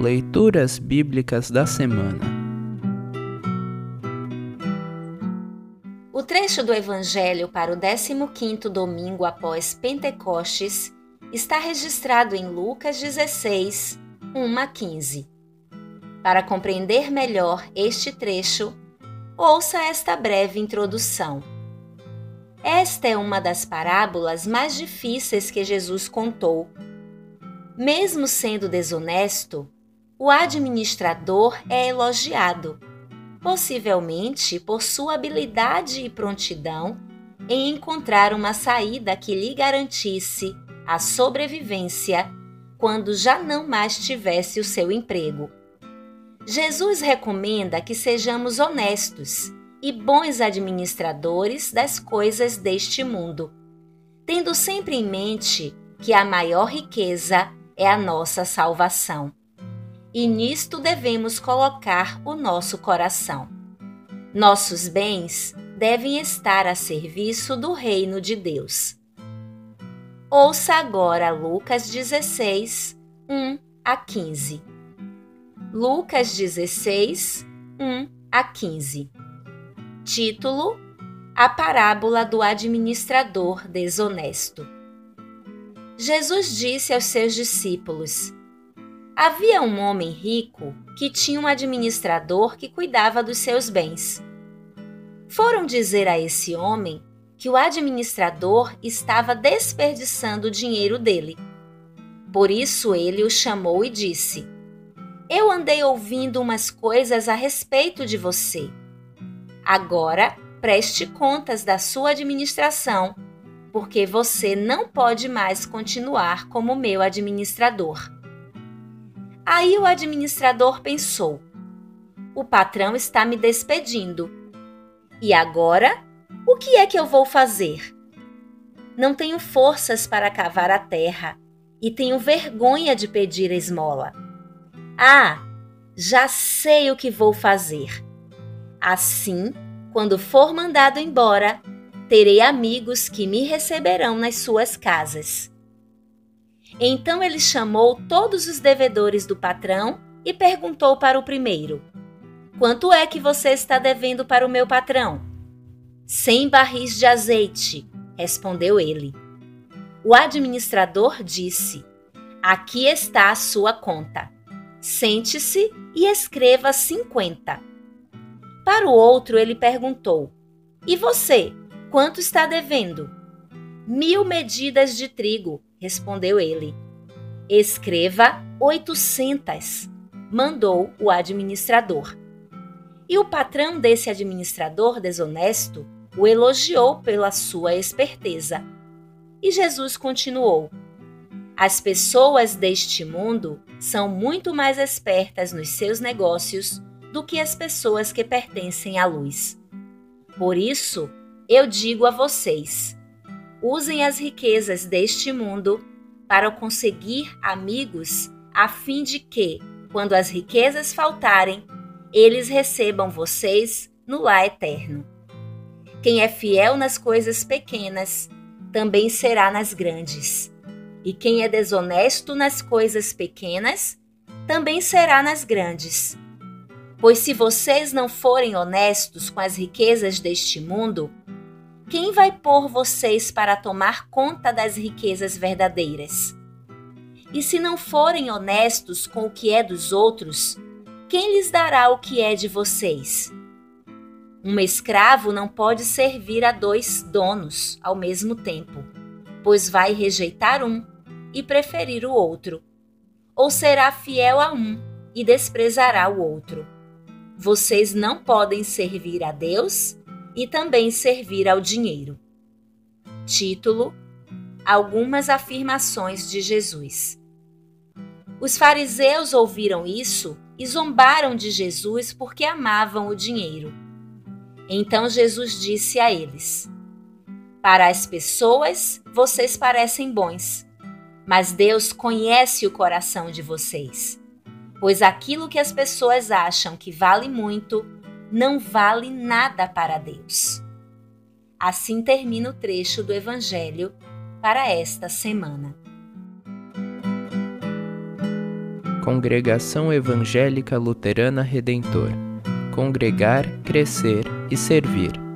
Leituras Bíblicas da Semana O trecho do Evangelho para o 15º domingo após Pentecostes está registrado em Lucas 16, 1 a 15. Para compreender melhor este trecho, ouça esta breve introdução. Esta é uma das parábolas mais difíceis que Jesus contou. Mesmo sendo desonesto, o administrador é elogiado, possivelmente por sua habilidade e prontidão em encontrar uma saída que lhe garantisse a sobrevivência quando já não mais tivesse o seu emprego. Jesus recomenda que sejamos honestos e bons administradores das coisas deste mundo, tendo sempre em mente que a maior riqueza é a nossa salvação. E nisto devemos colocar o nosso coração. Nossos bens devem estar a serviço do reino de Deus. Ouça agora Lucas 16, 1 a 15. Lucas 16, 1 a 15. Título: A parábola do administrador desonesto. Jesus disse aos seus discípulos: Havia um homem rico que tinha um administrador que cuidava dos seus bens. Foram dizer a esse homem que o administrador estava desperdiçando o dinheiro dele. Por isso ele o chamou e disse: Eu andei ouvindo umas coisas a respeito de você Agora, preste contas da sua administração, porque você não pode mais continuar como meu administrador. Aí o administrador pensou: o patrão está me despedindo. E agora, o que é que eu vou fazer? Não tenho forças para cavar a terra e tenho vergonha de pedir esmola. Ah, já sei o que vou fazer Assim, quando for mandado embora, terei amigos que me receberão nas suas casas. Então ele chamou todos os devedores do patrão e perguntou para o primeiro: Quanto é que você está devendo para o meu patrão? Cem barris de azeite, respondeu ele. O administrador disse: Aqui está a sua conta. Sente-se e escreva cinquenta. Para o outro, ele perguntou: E você, quanto está devendo? Mil medidas de trigo, respondeu ele. Escreva oitocentas, mandou o administrador. E o patrão desse administrador desonesto o elogiou pela sua esperteza. E Jesus continuou: As pessoas deste mundo são muito mais espertas nos seus negócios do que as pessoas que pertencem à luz. Por isso, eu digo a vocês: usem as riquezas deste mundo para conseguir amigos, a fim de que, quando as riquezas faltarem, eles recebam vocês no lar eterno. Quem é fiel nas coisas pequenas, também será nas grandes. E quem é desonesto nas coisas pequenas, também será nas grandes. Pois se vocês não forem honestos com as riquezas deste mundo, quem vai pôr vocês para tomar conta das riquezas verdadeiras? E se não forem honestos com o que é dos outros, quem lhes dará o que é de vocês? Um escravo não pode servir a dois donos ao mesmo tempo, pois vai rejeitar um e preferir o outro, ou será fiel a um e desprezará o outro. Vocês não podem servir a Deus e também servir ao dinheiro. Título: Algumas afirmações de Jesus. Os fariseus ouviram isso e zombaram de Jesus porque amavam o dinheiro. Então Jesus disse a eles: Para as pessoas, vocês parecem bons, mas Deus conhece o coração de vocês pois aquilo que as pessoas acham que vale muito não vale nada para Deus. Assim termina o trecho do Evangelho para esta semana. Congregação Evangélica Luterana Redentor Congregar, Crescer e Servir.